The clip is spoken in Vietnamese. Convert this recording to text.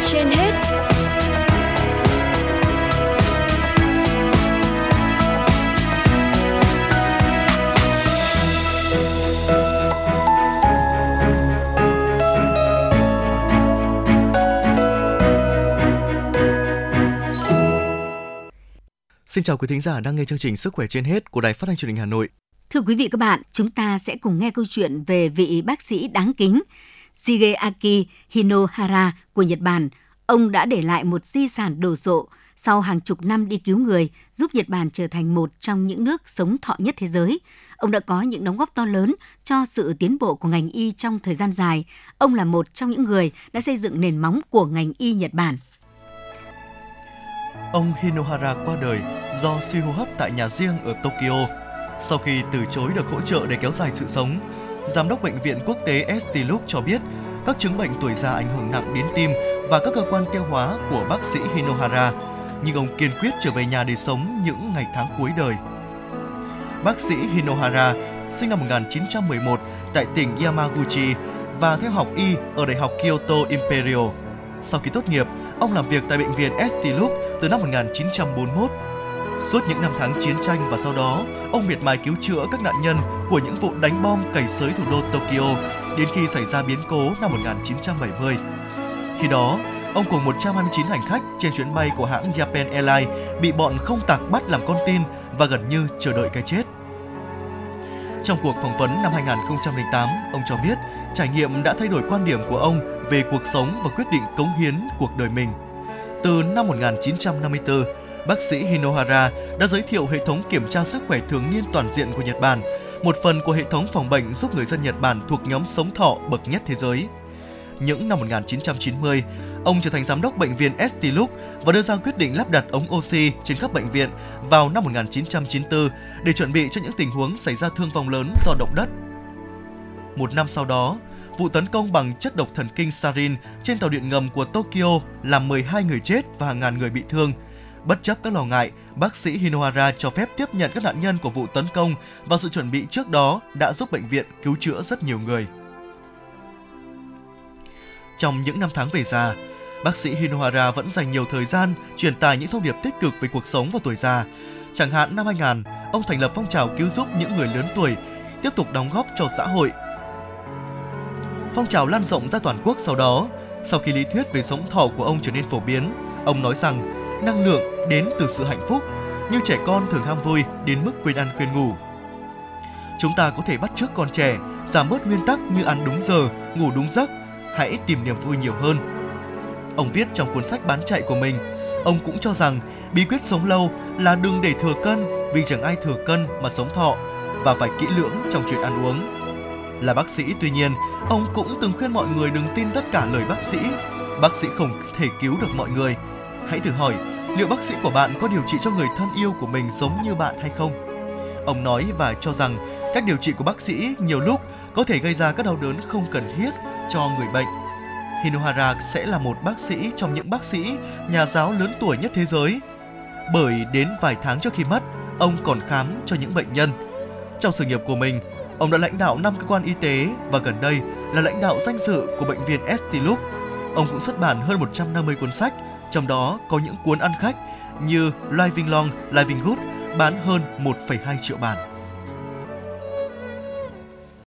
trên hết Xin chào quý thính giả đang nghe chương trình Sức khỏe trên hết của Đài Phát thanh Truyền hình Hà Nội. Thưa quý vị các bạn, chúng ta sẽ cùng nghe câu chuyện về vị bác sĩ đáng kính Shigeaki Hinohara của Nhật Bản. Ông đã để lại một di sản đồ sộ sau hàng chục năm đi cứu người, giúp Nhật Bản trở thành một trong những nước sống thọ nhất thế giới. Ông đã có những đóng góp to lớn cho sự tiến bộ của ngành y trong thời gian dài. Ông là một trong những người đã xây dựng nền móng của ngành y Nhật Bản. Ông Hinohara qua đời do suy hô hấp tại nhà riêng ở Tokyo. Sau khi từ chối được hỗ trợ để kéo dài sự sống, Giám đốc Bệnh viện Quốc tế Estiluk cho biết các chứng bệnh tuổi già ảnh hưởng nặng đến tim và các cơ quan tiêu hóa của bác sĩ Hinohara, nhưng ông kiên quyết trở về nhà để sống những ngày tháng cuối đời. Bác sĩ Hinohara sinh năm 1911 tại tỉnh Yamaguchi và theo học y ở Đại học Kyoto Imperial. Sau khi tốt nghiệp, ông làm việc tại bệnh viện Estiluk từ năm 1941 Suốt những năm tháng chiến tranh và sau đó, ông miệt mài cứu chữa các nạn nhân của những vụ đánh bom cày xới thủ đô Tokyo đến khi xảy ra biến cố năm 1970. Khi đó, ông cùng 129 hành khách trên chuyến bay của hãng Japan Airlines bị bọn không tặc bắt làm con tin và gần như chờ đợi cái chết. Trong cuộc phỏng vấn năm 2008, ông cho biết trải nghiệm đã thay đổi quan điểm của ông về cuộc sống và quyết định cống hiến cuộc đời mình. Từ năm 1954, bác sĩ Hinohara đã giới thiệu hệ thống kiểm tra sức khỏe thường niên toàn diện của Nhật Bản, một phần của hệ thống phòng bệnh giúp người dân Nhật Bản thuộc nhóm sống thọ bậc nhất thế giới. Những năm 1990, ông trở thành giám đốc bệnh viện St. Luke và đưa ra quyết định lắp đặt ống oxy trên khắp bệnh viện vào năm 1994 để chuẩn bị cho những tình huống xảy ra thương vong lớn do động đất. Một năm sau đó, vụ tấn công bằng chất độc thần kinh sarin trên tàu điện ngầm của Tokyo làm 12 người chết và hàng ngàn người bị thương – Bất chấp các lo ngại, bác sĩ Hinohara cho phép tiếp nhận các nạn nhân của vụ tấn công và sự chuẩn bị trước đó đã giúp bệnh viện cứu chữa rất nhiều người. Trong những năm tháng về già, bác sĩ Hinohara vẫn dành nhiều thời gian truyền tải những thông điệp tích cực về cuộc sống và tuổi già. Chẳng hạn năm 2000, ông thành lập phong trào cứu giúp những người lớn tuổi tiếp tục đóng góp cho xã hội. Phong trào lan rộng ra toàn quốc sau đó, sau khi lý thuyết về sống thọ của ông trở nên phổ biến, ông nói rằng năng lượng đến từ sự hạnh phúc, như trẻ con thường ham vui đến mức quên ăn quên ngủ. Chúng ta có thể bắt chước con trẻ, giảm bớt nguyên tắc như ăn đúng giờ, ngủ đúng giấc, hãy tìm niềm vui nhiều hơn. Ông viết trong cuốn sách bán chạy của mình, ông cũng cho rằng bí quyết sống lâu là đừng để thừa cân vì chẳng ai thừa cân mà sống thọ và phải kỹ lưỡng trong chuyện ăn uống. Là bác sĩ tuy nhiên, ông cũng từng khuyên mọi người đừng tin tất cả lời bác sĩ. Bác sĩ không thể cứu được mọi người. Hãy thử hỏi liệu bác sĩ của bạn có điều trị cho người thân yêu của mình giống như bạn hay không. Ông nói và cho rằng cách điều trị của bác sĩ nhiều lúc có thể gây ra các đau đớn không cần thiết cho người bệnh. Hinohara sẽ là một bác sĩ trong những bác sĩ, nhà giáo lớn tuổi nhất thế giới. Bởi đến vài tháng trước khi mất, ông còn khám cho những bệnh nhân. Trong sự nghiệp của mình, ông đã lãnh đạo 5 cơ quan y tế và gần đây là lãnh đạo danh dự của bệnh viện Estiluk. Ông cũng xuất bản hơn 150 cuốn sách trong đó có những cuốn ăn khách như Living Long, Living Good bán hơn 1,2 triệu bản.